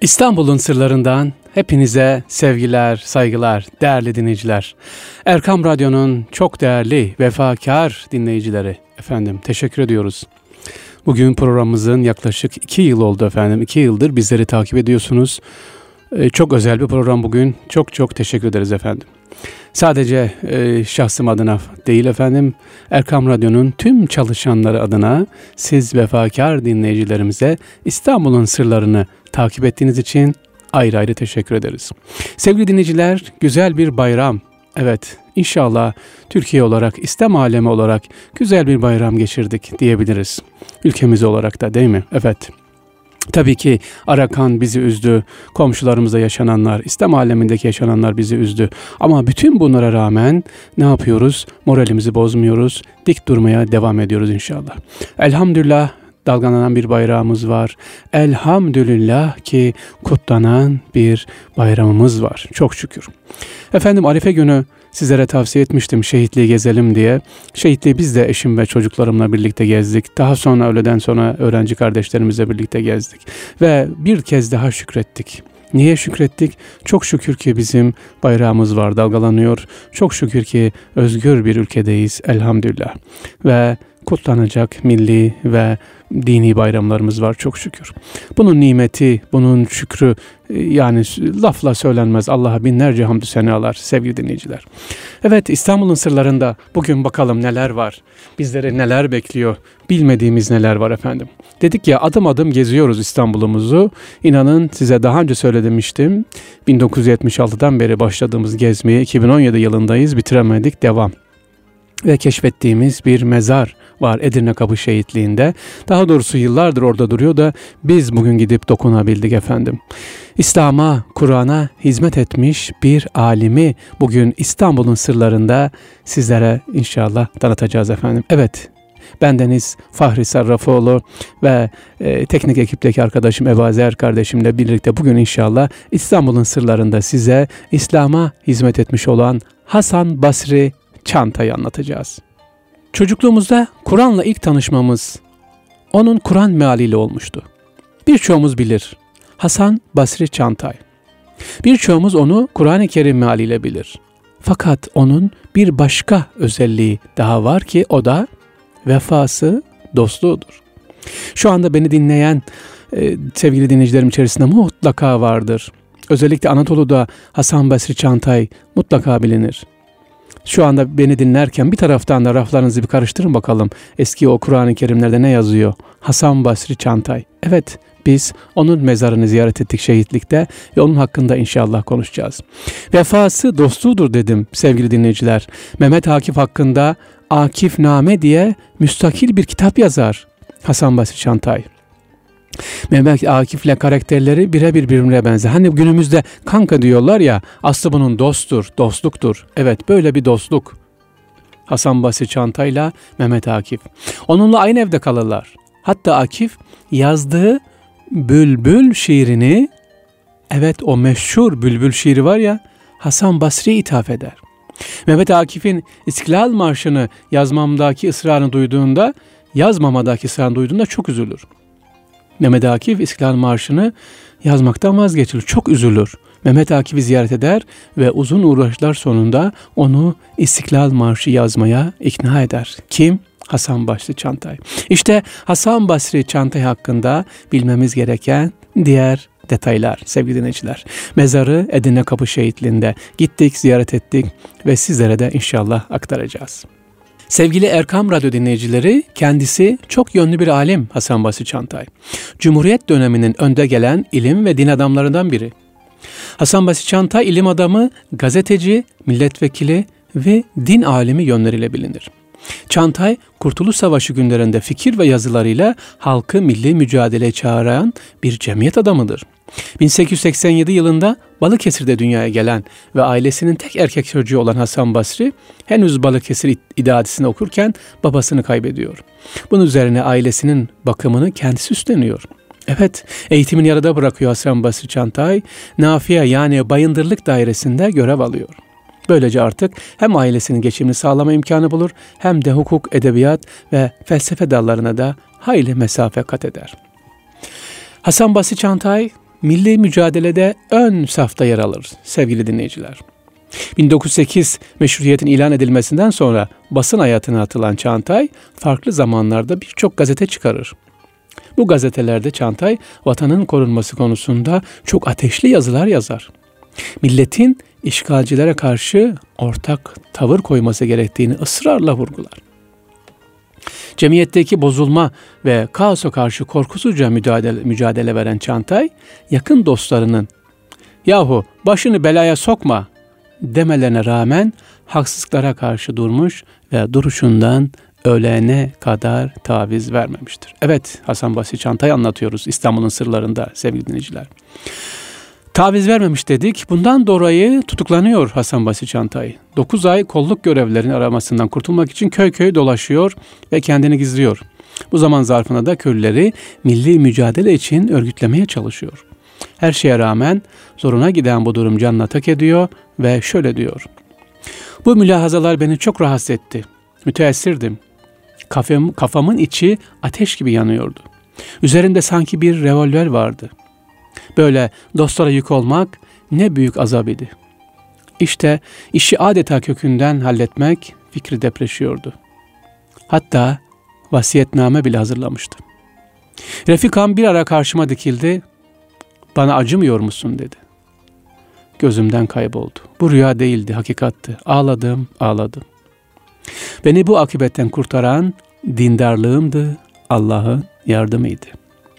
İstanbul'un sırlarından hepinize sevgiler, saygılar, değerli dinleyiciler. Erkam Radyo'nun çok değerli, vefakar dinleyicileri efendim teşekkür ediyoruz. Bugün programımızın yaklaşık iki yıl oldu efendim. iki yıldır bizleri takip ediyorsunuz. Ee, çok özel bir program bugün. Çok çok teşekkür ederiz efendim. Sadece e, şahsım adına değil efendim, Erkam Radyo'nun tüm çalışanları adına siz vefakar dinleyicilerimize İstanbul'un sırlarını takip ettiğiniz için ayrı ayrı teşekkür ederiz. Sevgili dinleyiciler, güzel bir bayram. Evet, inşallah Türkiye olarak, İslam alemi olarak güzel bir bayram geçirdik diyebiliriz. Ülkemiz olarak da değil mi? Evet. Tabii ki Arakan bizi üzdü, komşularımızda yaşananlar, İslam alemindeki yaşananlar bizi üzdü. Ama bütün bunlara rağmen ne yapıyoruz? Moralimizi bozmuyoruz, dik durmaya devam ediyoruz inşallah. Elhamdülillah dalgalanan bir bayrağımız var. Elhamdülillah ki kutlanan bir bayramımız var. Çok şükür. Efendim Arife günü sizlere tavsiye etmiştim şehitliği gezelim diye. Şehitliği biz de eşim ve çocuklarımla birlikte gezdik. Daha sonra öğleden sonra öğrenci kardeşlerimizle birlikte gezdik. Ve bir kez daha şükrettik. Niye şükrettik? Çok şükür ki bizim bayrağımız var, dalgalanıyor. Çok şükür ki özgür bir ülkedeyiz elhamdülillah. Ve kutlanacak milli ve dini bayramlarımız var çok şükür. Bunun nimeti, bunun şükrü e, yani lafla söylenmez. Allah'a binlerce hamdü senalar sevgili dinleyiciler. Evet İstanbul'un sırlarında bugün bakalım neler var. Bizleri neler bekliyor. Bilmediğimiz neler var efendim. Dedik ya adım adım geziyoruz İstanbul'umuzu. İnanın size daha önce söylemiştim. 1976'dan beri başladığımız gezmeye 2017 yılındayız bitiremedik devam ve keşfettiğimiz bir mezar var Edirne Kapı Şehitliği'nde. Daha doğrusu yıllardır orada duruyor da biz bugün gidip dokunabildik efendim. İslam'a, Kur'an'a hizmet etmiş bir alimi bugün İstanbul'un sırlarında sizlere inşallah tanıtacağız efendim. Evet, Bendeniz Fahri Sarrafoğlu ve e, teknik ekipteki arkadaşım Ebazer kardeşimle birlikte bugün inşallah İstanbul'un sırlarında size İslam'a hizmet etmiş olan Hasan Basri Çanta'yı anlatacağız. Çocukluğumuzda Kur'an'la ilk tanışmamız onun Kur'an mealiyle olmuştu. Birçoğumuz bilir. Hasan Basri Çantay. Birçoğumuz onu Kur'an-ı Kerim mealiyle bilir. Fakat onun bir başka özelliği daha var ki o da vefası, dostluğudur. Şu anda beni dinleyen e, sevgili dinleyicilerim içerisinde mutlaka vardır. Özellikle Anadolu'da Hasan Basri Çantay mutlaka bilinir. Şu anda beni dinlerken bir taraftan da raflarınızı bir karıştırın bakalım. Eski o Kur'an-ı Kerimlerde ne yazıyor? Hasan Basri Çantay. Evet biz onun mezarını ziyaret ettik şehitlikte ve onun hakkında inşallah konuşacağız. Vefası dostluğudur dedim sevgili dinleyiciler. Mehmet Akif hakkında Akif Name diye müstakil bir kitap yazar Hasan Basri Çantay. Mehmet Akif'le karakterleri birebir birbirine benzer. Hani günümüzde kanka diyorlar ya aslı bunun dosttur, dostluktur. Evet böyle bir dostluk. Hasan Basri Çantay'la Mehmet Akif. Onunla aynı evde kalırlar. Hatta Akif yazdığı Bülbül şiirini evet o meşhur Bülbül şiiri var ya Hasan Basri'ye ithaf eder. Mehmet Akif'in İstiklal Marşı'nı yazmamdaki ısrarını duyduğunda yazmamadaki ısrarını duyduğunda çok üzülür. Mehmet Akif İstiklal Marşı'nı yazmaktan vazgeçilir. Çok üzülür. Mehmet Akif'i ziyaret eder ve uzun uğraşlar sonunda onu İstiklal Marşı yazmaya ikna eder. Kim? Hasan Basri Çantay. İşte Hasan Basri Çantay hakkında bilmemiz gereken diğer detaylar sevgili dinleyiciler. Mezarı Edirne Kapı Şehitliği'nde gittik, ziyaret ettik ve sizlere de inşallah aktaracağız. Sevgili Erkam Radyo dinleyicileri, kendisi çok yönlü bir alim Hasan Basri Çantay. Cumhuriyet döneminin önde gelen ilim ve din adamlarından biri. Hasan Basri Çantay ilim adamı, gazeteci, milletvekili ve din alimi yönleriyle bilinir. Çantay, Kurtuluş Savaşı günlerinde fikir ve yazılarıyla halkı milli mücadeleye çağıran bir cemiyet adamıdır. 1887 yılında Balıkesir'de dünyaya gelen ve ailesinin tek erkek çocuğu olan Hasan Basri henüz Balıkesir idadisini okurken babasını kaybediyor. Bunun üzerine ailesinin bakımını kendisi üstleniyor. Evet, eğitimini yarıda bırakıyor Hasan Basri Çantay, Nafiye yani Bayındırlık Dairesi'nde görev alıyor. Böylece artık hem ailesinin geçimini sağlama imkanı bulur hem de hukuk, edebiyat ve felsefe dallarına da hayli mesafe kat eder. Hasan Basri Çantay milli mücadelede ön safta yer alır sevgili dinleyiciler. 1908 meşruiyetin ilan edilmesinden sonra basın hayatına atılan Çağatay farklı zamanlarda birçok gazete çıkarır. Bu gazetelerde Çağatay vatanın korunması konusunda çok ateşli yazılar yazar. Milletin işgalcilere karşı ortak tavır koyması gerektiğini ısrarla vurgular. Cemiyetteki bozulma ve kaosa karşı korkusuzca mücadele, mücadele veren Çantay, yakın dostlarının yahu başını belaya sokma demelerine rağmen haksızlıklara karşı durmuş ve duruşundan ölene kadar taviz vermemiştir. Evet Hasan Basri Çantay anlatıyoruz İstanbul'un sırlarında sevgili dinleyiciler. Taviz vermemiş dedik. Bundan dolayı tutuklanıyor Hasan Basri Çantay. 9 ay kolluk görevlerinin aramasından kurtulmak için köy köy dolaşıyor ve kendini gizliyor. Bu zaman zarfında da köylüleri milli mücadele için örgütlemeye çalışıyor. Her şeye rağmen zoruna giden bu durum canına tak ediyor ve şöyle diyor. Bu mülahazalar beni çok rahatsız etti. Müteessirdim. Kafam, kafamın içi ateş gibi yanıyordu. Üzerinde sanki bir revolver vardı. Böyle dostlara yük olmak ne büyük azap idi. İşte işi adeta kökünden halletmek fikri depreşiyordu. Hatta vasiyetname bile hazırlamıştı. Refikam bir ara karşıma dikildi. Bana acımıyor musun dedi. Gözümden kayboldu. Bu rüya değildi, hakikattı. Ağladım, ağladım. Beni bu akibetten kurtaran dindarlığımdı, Allah'ın yardımıydı.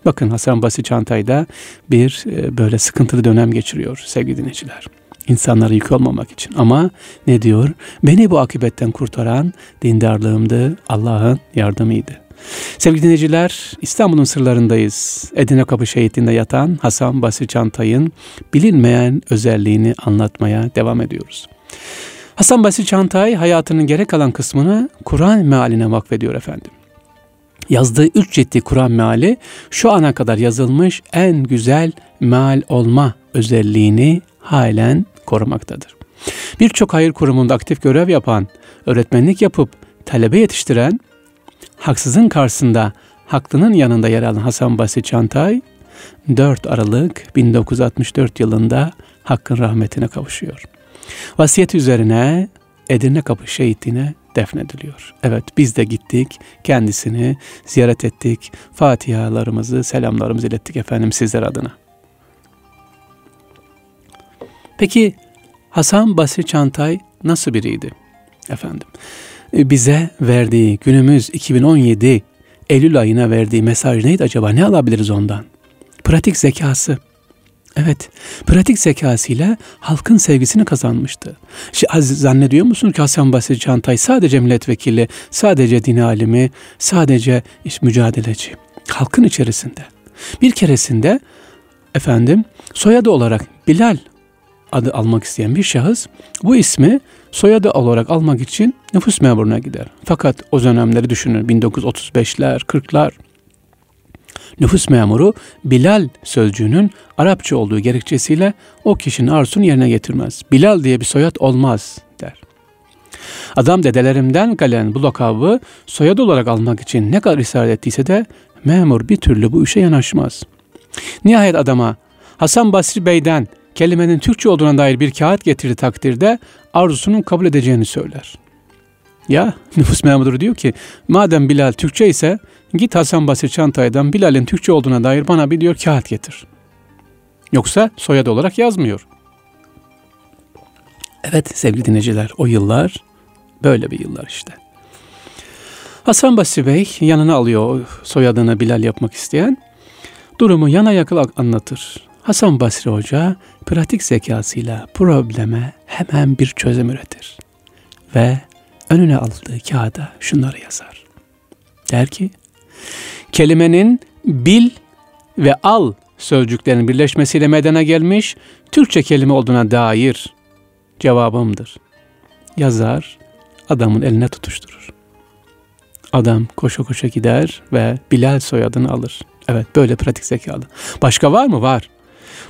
Bakın Hasan Basri Çantay'da bir e, böyle sıkıntılı dönem geçiriyor sevgili dinleyiciler. İnsanlara yük olmamak için. Ama ne diyor? Beni bu akibetten kurtaran dindarlığımdı, Allah'ın yardımıydı. Sevgili dinleyiciler, İstanbul'un sırlarındayız. Edirne Kapı şehitliğinde yatan Hasan Basri Çantay'ın bilinmeyen özelliğini anlatmaya devam ediyoruz. Hasan Basri Çantay hayatının gerek kalan kısmını Kur'an mealine vakfediyor efendim. Yazdığı üç ciddi Kur'an meali şu ana kadar yazılmış en güzel meal olma özelliğini halen korumaktadır. Birçok hayır kurumunda aktif görev yapan, öğretmenlik yapıp talebe yetiştiren, haksızın karşısında haklının yanında yer alan Hasan Basri Çantay, 4 Aralık 1964 yılında Hakkın rahmetine kavuşuyor. Vasiyet üzerine Edirne Kapı şehitliğine defnediliyor. Evet biz de gittik, kendisini ziyaret ettik, fatihalarımızı, selamlarımızı ilettik efendim sizler adına. Peki Hasan Basri Çantay nasıl biriydi? Efendim e, bize verdiği günümüz 2017 Eylül ayına verdiği mesaj neydi acaba? Ne alabiliriz ondan? Pratik zekası, Evet, pratik zekasıyla halkın sevgisini kazanmıştı. Zannediyor musun ki Hasan Basri Çantay sadece milletvekili, sadece din alimi, sadece iş mücadeleci. Halkın içerisinde. Bir keresinde efendim soyadı olarak Bilal adı almak isteyen bir şahıs bu ismi soyadı olarak almak için nüfus memuruna gider. Fakat o dönemleri düşünün 1935'ler, 40'lar Nüfus memuru Bilal sözcüğünün Arapça olduğu gerekçesiyle o kişinin arzusunu yerine getirmez. Bilal diye bir soyad olmaz der. Adam dedelerimden gelen bu lakabı soyad olarak almak için ne kadar ısrar ettiyse de memur bir türlü bu işe yanaşmaz. Nihayet adama Hasan Basri Bey'den kelimenin Türkçe olduğuna dair bir kağıt getirdi takdirde arzusunun kabul edeceğini söyler. Ya nüfus memuru diyor ki madem Bilal Türkçe ise git Hasan Basri Çantay'dan Bilal'in Türkçe olduğuna dair bana bir diyor kağıt getir. Yoksa soyadı olarak yazmıyor. Evet sevgili dinleyiciler o yıllar böyle bir yıllar işte. Hasan Basri Bey yanına alıyor soyadını Bilal yapmak isteyen. Durumu yana yakıl anlatır. Hasan Basri Hoca pratik zekasıyla probleme hemen bir çözüm üretir. Ve önüne aldığı kağıda şunları yazar. Der ki, kelimenin bil ve al sözcüklerin birleşmesiyle medene gelmiş Türkçe kelime olduğuna dair cevabımdır. Yazar, adamın eline tutuşturur. Adam koşa koşa gider ve Bilal soyadını alır. Evet böyle pratik zekalı. Başka var mı? Var.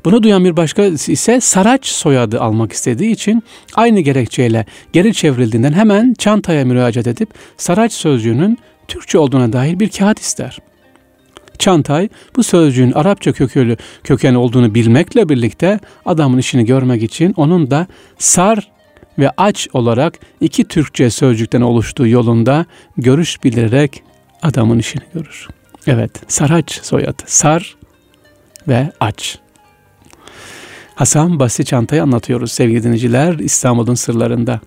Bunu duyan bir başka ise Saraç soyadı almak istediği için aynı gerekçeyle geri çevrildiğinden hemen çantaya müracaat edip Saraç sözcüğünün Türkçe olduğuna dair bir kağıt ister. Çantay bu sözcüğün Arapça kökülü köken olduğunu bilmekle birlikte adamın işini görmek için onun da sar ve aç olarak iki Türkçe sözcükten oluştuğu yolunda görüş bilerek adamın işini görür. Evet, Saraç soyadı. Sar ve aç. Hasan Basri Çantay'ı anlatıyoruz sevgili dinleyiciler İstanbul'un sırlarında.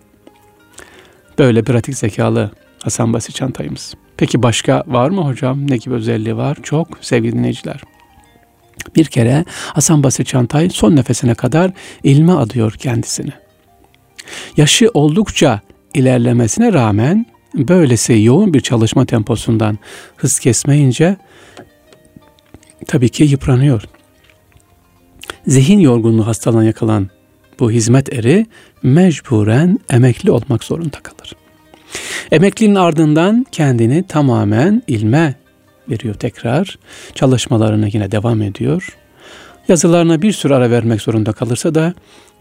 Böyle pratik zekalı Hasan Basri Çantay'ımız. Peki başka var mı hocam? Ne gibi özelliği var? Çok sevgili dinleyiciler. Bir kere Hasan Basri Çantay son nefesine kadar ilme adıyor kendisini. Yaşı oldukça ilerlemesine rağmen böylesi yoğun bir çalışma temposundan hız kesmeyince tabii ki yıpranıyor. Zihin yorgunluğu hastalığına yakalan bu hizmet eri mecburen emekli olmak zorunda kalır. Emeklinin ardından kendini tamamen ilme veriyor tekrar. Çalışmalarına yine devam ediyor. Yazılarına bir sürü ara vermek zorunda kalırsa da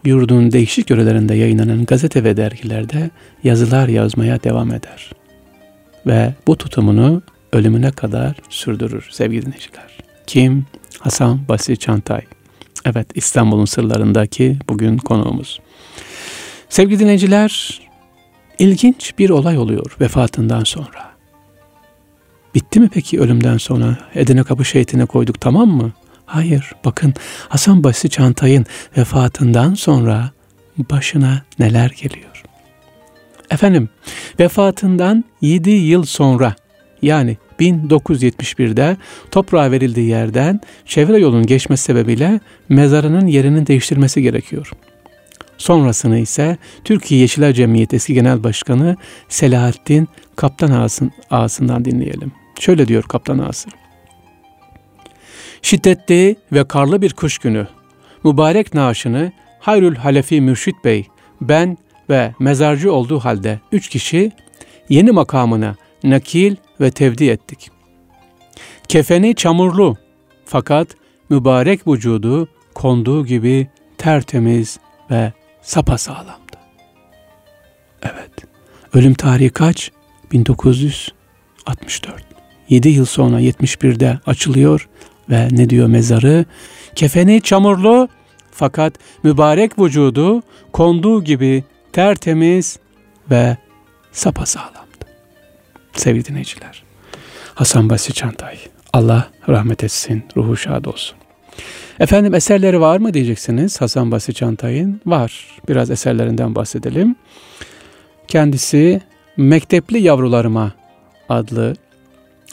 yurdun değişik yörelerinde yayınlanan gazete ve dergilerde yazılar yazmaya devam eder. Ve bu tutumunu ölümüne kadar sürdürür sevgili dinleyiciler. Kim? Hasan Basri Çantay. Evet İstanbul'un sırlarındaki bugün konuğumuz. Sevgili dinleyiciler, ilginç bir olay oluyor vefatından sonra. Bitti mi peki ölümden sonra? Edirne Kapı şehitine koyduk tamam mı? Hayır, bakın Hasan Basri Çantay'ın vefatından sonra başına neler geliyor. Efendim, vefatından 7 yıl sonra yani 1971'de toprağa verildiği yerden çevre yolun geçmesi sebebiyle mezarının yerinin değiştirmesi gerekiyor. Sonrasını ise Türkiye Yeşiller Cemiyeti eski genel başkanı Selahattin Kaptan Ağasın, ağasından dinleyelim. Şöyle diyor Kaptan Ağası. Şiddetli ve karlı bir kış günü mübarek naaşını Hayrül Halefi Mürşit Bey, ben ve mezarcı olduğu halde üç kişi yeni makamına nakil ve tevdi ettik. Kefeni çamurlu fakat mübarek vücudu konduğu gibi tertemiz ve sapasağlamdı. Evet. Ölüm tarihi kaç? 1964. 7 yıl sonra 71'de açılıyor ve ne diyor mezarı? Kefeni çamurlu fakat mübarek vücudu konduğu gibi tertemiz ve sapasağlamdı. Sevgili dinleyiciler. Hasan Basri Çantay. Allah rahmet etsin, ruhu şad olsun. Efendim eserleri var mı diyeceksiniz Hasan Basri Çantay'ın? Var. Biraz eserlerinden bahsedelim. Kendisi Mektepli Yavrularıma adlı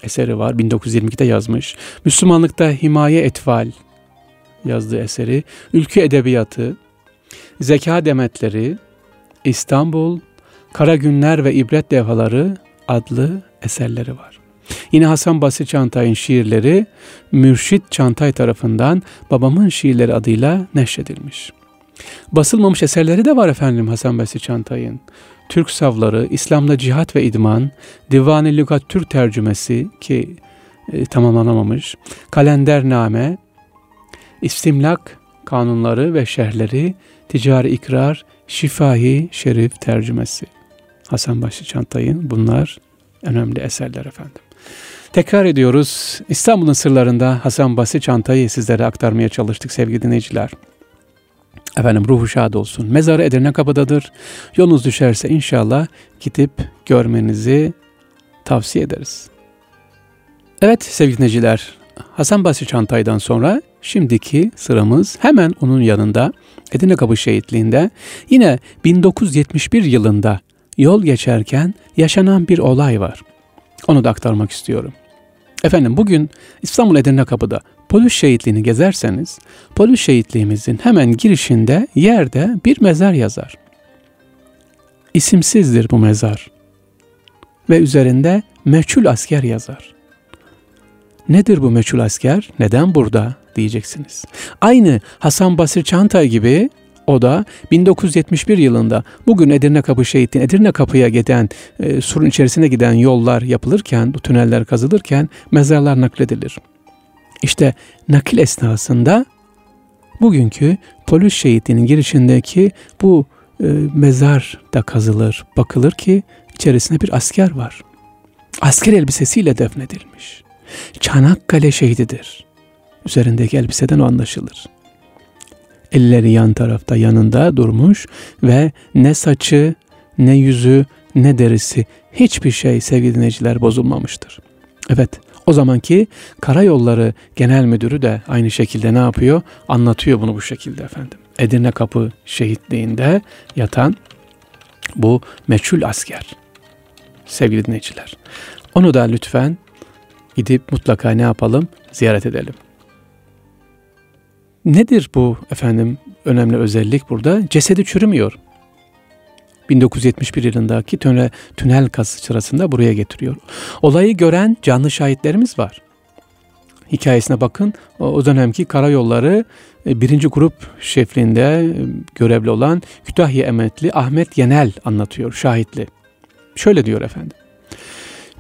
eseri var. 1922'de yazmış. Müslümanlıkta Himaye Etval yazdığı eseri. Ülkü Edebiyatı, Zeka Demetleri, İstanbul, Kara Günler ve İbret Devhaları adlı eserleri var. Yine Hasan Basri Çantay'ın şiirleri Mürşit Çantay tarafından Babamın Şiirleri adıyla neşredilmiş. Basılmamış eserleri de var efendim Hasan Basri Çantay'ın. Türk Savları, İslam'da Cihat ve İdman, Divan-ı Lügat Türk tercümesi ki e, tamamlanamamış, Kalendername, İstimlak kanunları ve şerhleri, Ticari İkrar, Şifahi Şerif tercümesi. Hasan Basri Çantay'ın bunlar önemli eserler efendim. Tekrar ediyoruz. İstanbul'un sırlarında Hasan Basri Çantay'ı sizlere aktarmaya çalıştık sevgili dinleyiciler. Efendim ruhu şad olsun. Mezarı Edirne kapıdadır. Yolunuz düşerse inşallah gidip görmenizi tavsiye ederiz. Evet sevgili dinleyiciler, Hasan Basri Çantay'dan sonra şimdiki sıramız hemen onun yanında Edirne Kapı Şehitliği'nde yine 1971 yılında yol geçerken yaşanan bir olay var. Onu da aktarmak istiyorum. Efendim bugün İstanbul Edirne Kapı'da polis şehitliğini gezerseniz polis şehitliğimizin hemen girişinde yerde bir mezar yazar. İsimsizdir bu mezar. Ve üzerinde meçhul asker yazar. Nedir bu meçhul asker? Neden burada diyeceksiniz. Aynı Hasan Basri Çantay gibi o da 1971 yılında bugün Edirne Kapı Şehitliği, Edirne Kapı'ya giden, e, surun içerisine giden yollar yapılırken, bu tüneller kazılırken mezarlar nakledilir. İşte nakil esnasında bugünkü polis şehitliğinin girişindeki bu e, mezar da kazılır. Bakılır ki içerisinde bir asker var. Asker elbisesiyle defnedilmiş. Çanakkale şehididir. Üzerindeki elbiseden o anlaşılır. Elleri yan tarafta yanında durmuş ve ne saçı, ne yüzü, ne derisi hiçbir şey sevgili dinleyiciler bozulmamıştır. Evet o zamanki Karayolları Genel Müdürü de aynı şekilde ne yapıyor? Anlatıyor bunu bu şekilde efendim. Edirne Kapı şehitliğinde yatan bu meçhul asker. Sevgili dinleyiciler. Onu da lütfen gidip mutlaka ne yapalım? Ziyaret edelim. Nedir bu efendim önemli özellik burada? Cesedi çürümüyor. 1971 yılındaki tünel, tünel kazı sırasında buraya getiriyor. Olayı gören canlı şahitlerimiz var. Hikayesine bakın. O, o dönemki karayolları e, birinci grup şefliğinde e, görevli olan Kütahya emetli Ahmet Yenel anlatıyor şahitli. Şöyle diyor efendim.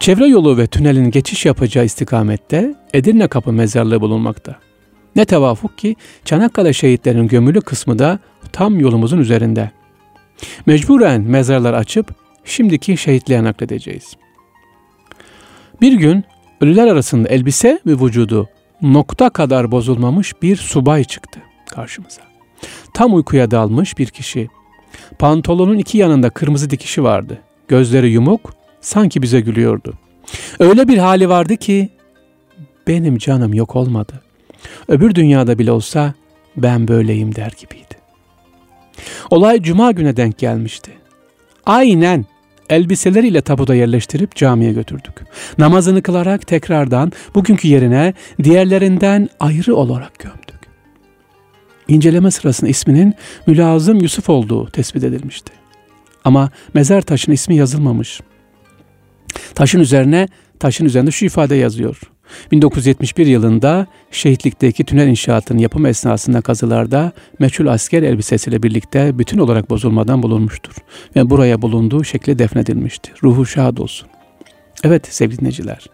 Çevre yolu ve tünelin geçiş yapacağı istikamette Edirne Kapı mezarlığı bulunmakta. Ne tevafuk ki Çanakkale şehitlerinin gömülü kısmı da tam yolumuzun üzerinde. Mecburen mezarlar açıp şimdiki şehitliğe nakledeceğiz. Bir gün ölüler arasında elbise ve vücudu nokta kadar bozulmamış bir subay çıktı karşımıza. Tam uykuya dalmış bir kişi. Pantolonun iki yanında kırmızı dikişi vardı. Gözleri yumuk, sanki bize gülüyordu. Öyle bir hali vardı ki benim canım yok olmadı. Öbür dünyada bile olsa ben böyleyim der gibiydi. Olay cuma güne denk gelmişti. Aynen elbiseleriyle tabuda yerleştirip camiye götürdük. Namazını kılarak tekrardan bugünkü yerine diğerlerinden ayrı olarak gömdük. İnceleme sırasında isminin Mülazım Yusuf olduğu tespit edilmişti. Ama mezar taşının ismi yazılmamış. Taşın üzerine taşın üzerinde şu ifade yazıyor. 1971 yılında şehitlikteki tünel inşaatının yapım esnasında kazılarda meçhul asker elbisesiyle birlikte bütün olarak bozulmadan bulunmuştur. Ve buraya bulunduğu şekilde defnedilmiştir. Ruhu şad olsun. Evet sevgili dinleyiciler.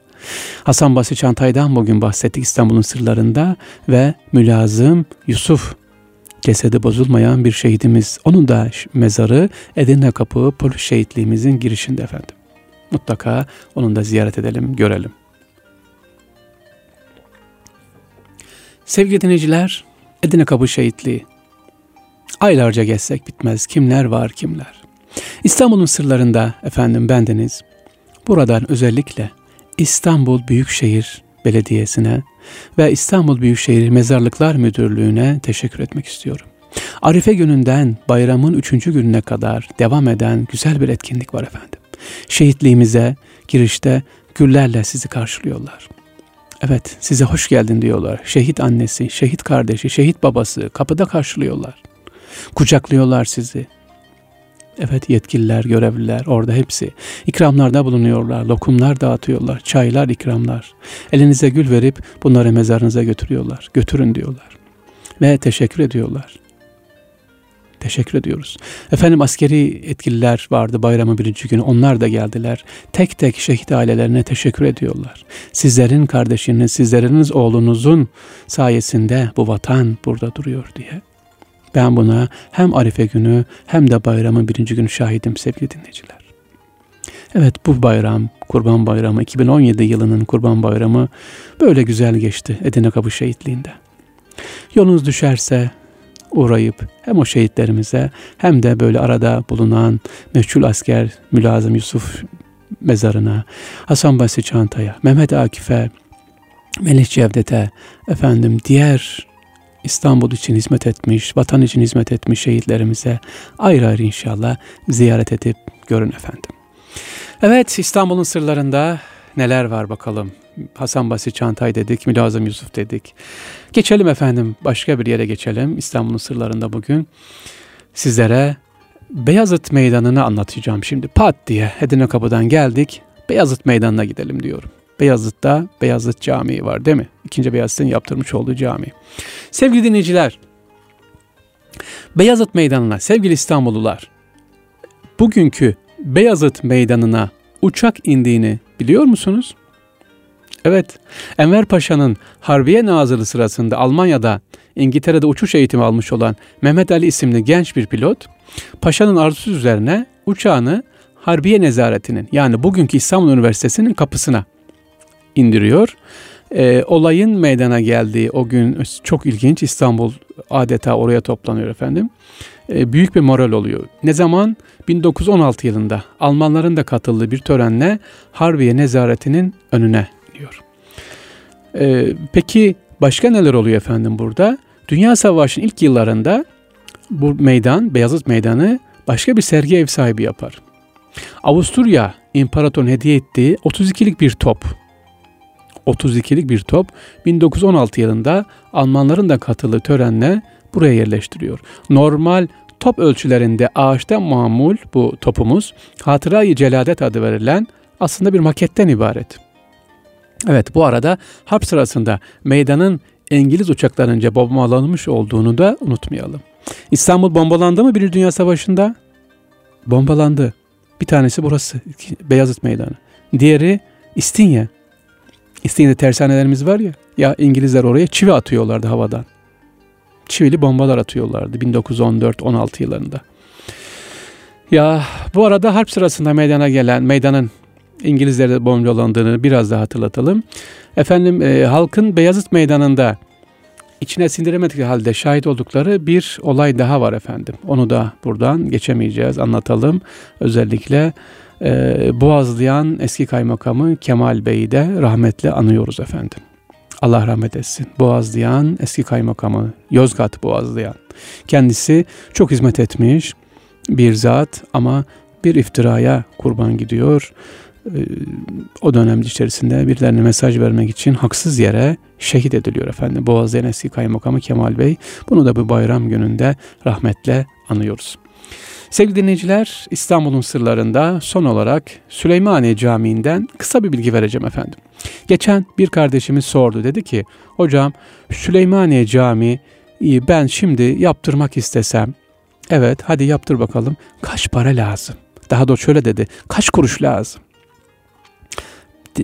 Hasan Basri Çantay'dan bugün bahsettik İstanbul'un sırlarında ve mülazım Yusuf cesedi bozulmayan bir şehidimiz. Onun da mezarı Edirne Kapı polis şehitliğimizin girişinde efendim. Mutlaka onun da ziyaret edelim, görelim. Sevgili dinleyiciler, Edirne Kapı Şehitliği. Aylarca gezsek bitmez. Kimler var kimler. İstanbul'un sırlarında efendim bendeniz. Buradan özellikle İstanbul Büyükşehir Belediyesi'ne ve İstanbul Büyükşehir Mezarlıklar Müdürlüğü'ne teşekkür etmek istiyorum. Arife gününden bayramın üçüncü gününe kadar devam eden güzel bir etkinlik var efendim. Şehitliğimize girişte güllerle sizi karşılıyorlar. Evet size hoş geldin diyorlar. Şehit annesi, şehit kardeşi, şehit babası kapıda karşılıyorlar. Kucaklıyorlar sizi. Evet yetkililer, görevliler orada hepsi. İkramlarda bulunuyorlar, lokumlar dağıtıyorlar, çaylar, ikramlar. Elinize gül verip bunları mezarınıza götürüyorlar. Götürün diyorlar. Ve teşekkür ediyorlar. Teşekkür ediyoruz. Efendim askeri etkililer vardı bayramın birinci günü. Onlar da geldiler. Tek tek şehit ailelerine teşekkür ediyorlar. Sizlerin kardeşiniz, sizleriniz oğlunuzun sayesinde bu vatan burada duruyor diye. Ben buna hem Arife günü hem de bayramın birinci günü şahidim sevgili dinleyiciler. Evet bu bayram, Kurban Bayramı, 2017 yılının Kurban Bayramı böyle güzel geçti Edirne Kapı Şehitliği'nde. Yolunuz düşerse uğrayıp hem o şehitlerimize hem de böyle arada bulunan meşhur asker Mülazım Yusuf mezarına, Hasan Basri Çanta'ya, Mehmet Akif'e, Melih Cevdet'e, efendim diğer İstanbul için hizmet etmiş, vatan için hizmet etmiş şehitlerimize ayrı ayrı inşallah ziyaret edip görün efendim. Evet İstanbul'un sırlarında neler var bakalım. Hasan Basri Çantay dedik, Mülazım Yusuf dedik. Geçelim efendim, başka bir yere geçelim. İstanbul'un sırlarında bugün sizlere Beyazıt Meydanı'nı anlatacağım şimdi. Pat diye Edirne Kapı'dan geldik, Beyazıt Meydanı'na gidelim diyorum. Beyazıt'ta Beyazıt Camii var değil mi? İkinci Beyazıt'ın yaptırmış olduğu cami. Sevgili dinleyiciler, Beyazıt Meydanı'na sevgili İstanbullular, bugünkü Beyazıt Meydanı'na uçak indiğini biliyor musunuz? Evet, Enver Paşa'nın Harbiye Nazırı sırasında Almanya'da İngiltere'de uçuş eğitimi almış olan Mehmet Ali isimli genç bir pilot, Paşa'nın arzusu üzerine uçağını Harbiye Nezaretinin yani bugünkü İstanbul Üniversitesi'nin kapısına indiriyor. E, olayın meydana geldiği o gün çok ilginç İstanbul adeta oraya toplanıyor efendim. E, büyük bir moral oluyor. Ne zaman? 1916 yılında Almanların da katıldığı bir törenle Harbiye Nezaretinin önüne diyor. E, peki başka neler oluyor efendim burada? Dünya Savaşı'nın ilk yıllarında bu meydan, Beyazıt Meydanı başka bir sergi ev sahibi yapar. Avusturya İmparatorun hediye ettiği 32'lik bir top 32'lik bir top 1916 yılında Almanların da katıldığı törenle buraya yerleştiriyor. Normal top ölçülerinde ağaçtan mamul bu topumuz Hatırayı Celadet adı verilen aslında bir maketten ibaret. Evet bu arada harp sırasında meydanın İngiliz uçaklarınca bombalanmış olduğunu da unutmayalım. İstanbul bombalandı mı Birinci Dünya Savaşı'nda? Bombalandı. Bir tanesi burası Beyazıt Meydanı. Diğeri İstinye. İstinye'de tersanelerimiz var ya. Ya İngilizler oraya çivi atıyorlardı havadan. Çivili bombalar atıyorlardı 1914-16 yıllarında. Ya bu arada harp sırasında meydana gelen, meydanın İngilizlerde bombalandığını biraz daha hatırlatalım. Efendim e, halkın Beyazıt Meydanı'nda içine sindiremedik halde şahit oldukları bir olay daha var efendim. Onu da buradan geçemeyeceğiz, anlatalım. Özellikle e, Boğazlayan eski kaymakamı Kemal Bey'i de rahmetle anıyoruz efendim. Allah rahmet etsin. Boğazlayan eski kaymakamı Yozgat Boğazlayan. Kendisi çok hizmet etmiş bir zat ama bir iftiraya kurban gidiyor. Ee, o dönem içerisinde birilerine mesaj vermek için haksız yere şehit ediliyor efendim. Boğaziyen eski kaymakamı Kemal Bey. Bunu da bu bayram gününde rahmetle anıyoruz. Sevgili dinleyiciler, İstanbul'un sırlarında son olarak Süleymaniye Camii'nden kısa bir bilgi vereceğim efendim. Geçen bir kardeşimiz sordu. Dedi ki, hocam Süleymaniye Camii ben şimdi yaptırmak istesem, evet hadi yaptır bakalım, kaç para lazım? Daha doğrusu şöyle dedi, kaç kuruş lazım?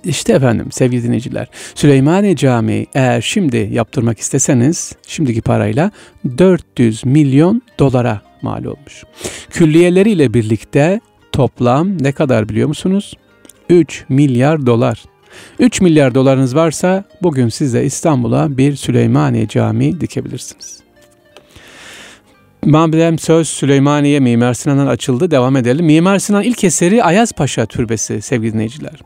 İşte efendim sevgili dinleyiciler Süleymaniye Camii eğer şimdi yaptırmak isteseniz şimdiki parayla 400 milyon dolara mal olmuş. Külliyeleriyle birlikte toplam ne kadar biliyor musunuz? 3 milyar dolar. 3 milyar dolarınız varsa bugün siz de İstanbul'a bir Süleymaniye Camii dikebilirsiniz. Madem söz Süleymaniye Mimar Sinan'dan açıldı devam edelim. Mimar Sinan ilk eseri Ayaz Paşa Türbesi sevgili dinleyiciler.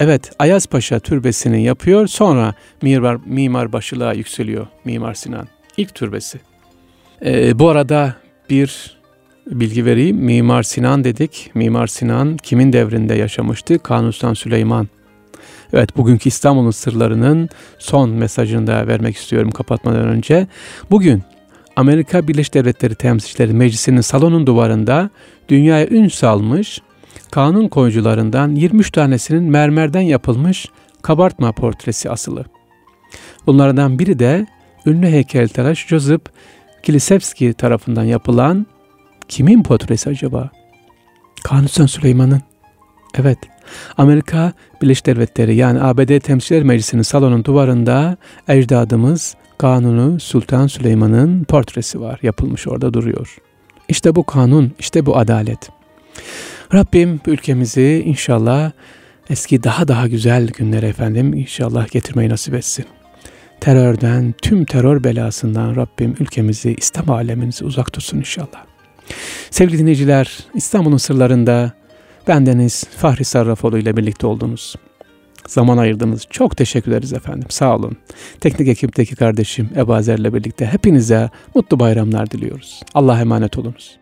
Evet Ayaz Paşa türbesini yapıyor sonra mimar, mimar başılığa yükseliyor Mimar Sinan. İlk türbesi. Ee, bu arada bir bilgi vereyim. Mimar Sinan dedik. Mimar Sinan kimin devrinde yaşamıştı? Kanuni Süleyman. Evet bugünkü İstanbul'un sırlarının son mesajını da vermek istiyorum kapatmadan önce. Bugün Amerika Birleşik Devletleri Temsilcileri Meclisi'nin salonun duvarında dünyaya ün salmış kanun koyucularından 23 tanesinin mermerden yapılmış kabartma portresi asılı. Bunlardan biri de ünlü heykeltıraş Joseph Kilisevski tarafından yapılan kimin portresi acaba? Kanuni Süleyman'ın. Evet. Amerika Birleşik Devletleri yani ABD Temsilciler Meclisi'nin salonun duvarında ecdadımız Kanunu Sultan Süleyman'ın portresi var. Yapılmış orada duruyor. İşte bu kanun, işte bu adalet. Rabbim ülkemizi inşallah eski daha daha güzel günlere efendim inşallah getirmeyi nasip etsin. Terörden, tüm terör belasından Rabbim ülkemizi, İslam alemimizi uzak tutsun inşallah. Sevgili dinleyiciler, İstanbul'un sırlarında bendeniz Fahri Sarrafoğlu ile birlikte oldunuz. Zaman ayırdınız. Çok teşekkür ederiz efendim. Sağ olun. Teknik ekipteki kardeşim Ebu Azer'le birlikte hepinize mutlu bayramlar diliyoruz. Allah'a emanet olunuz.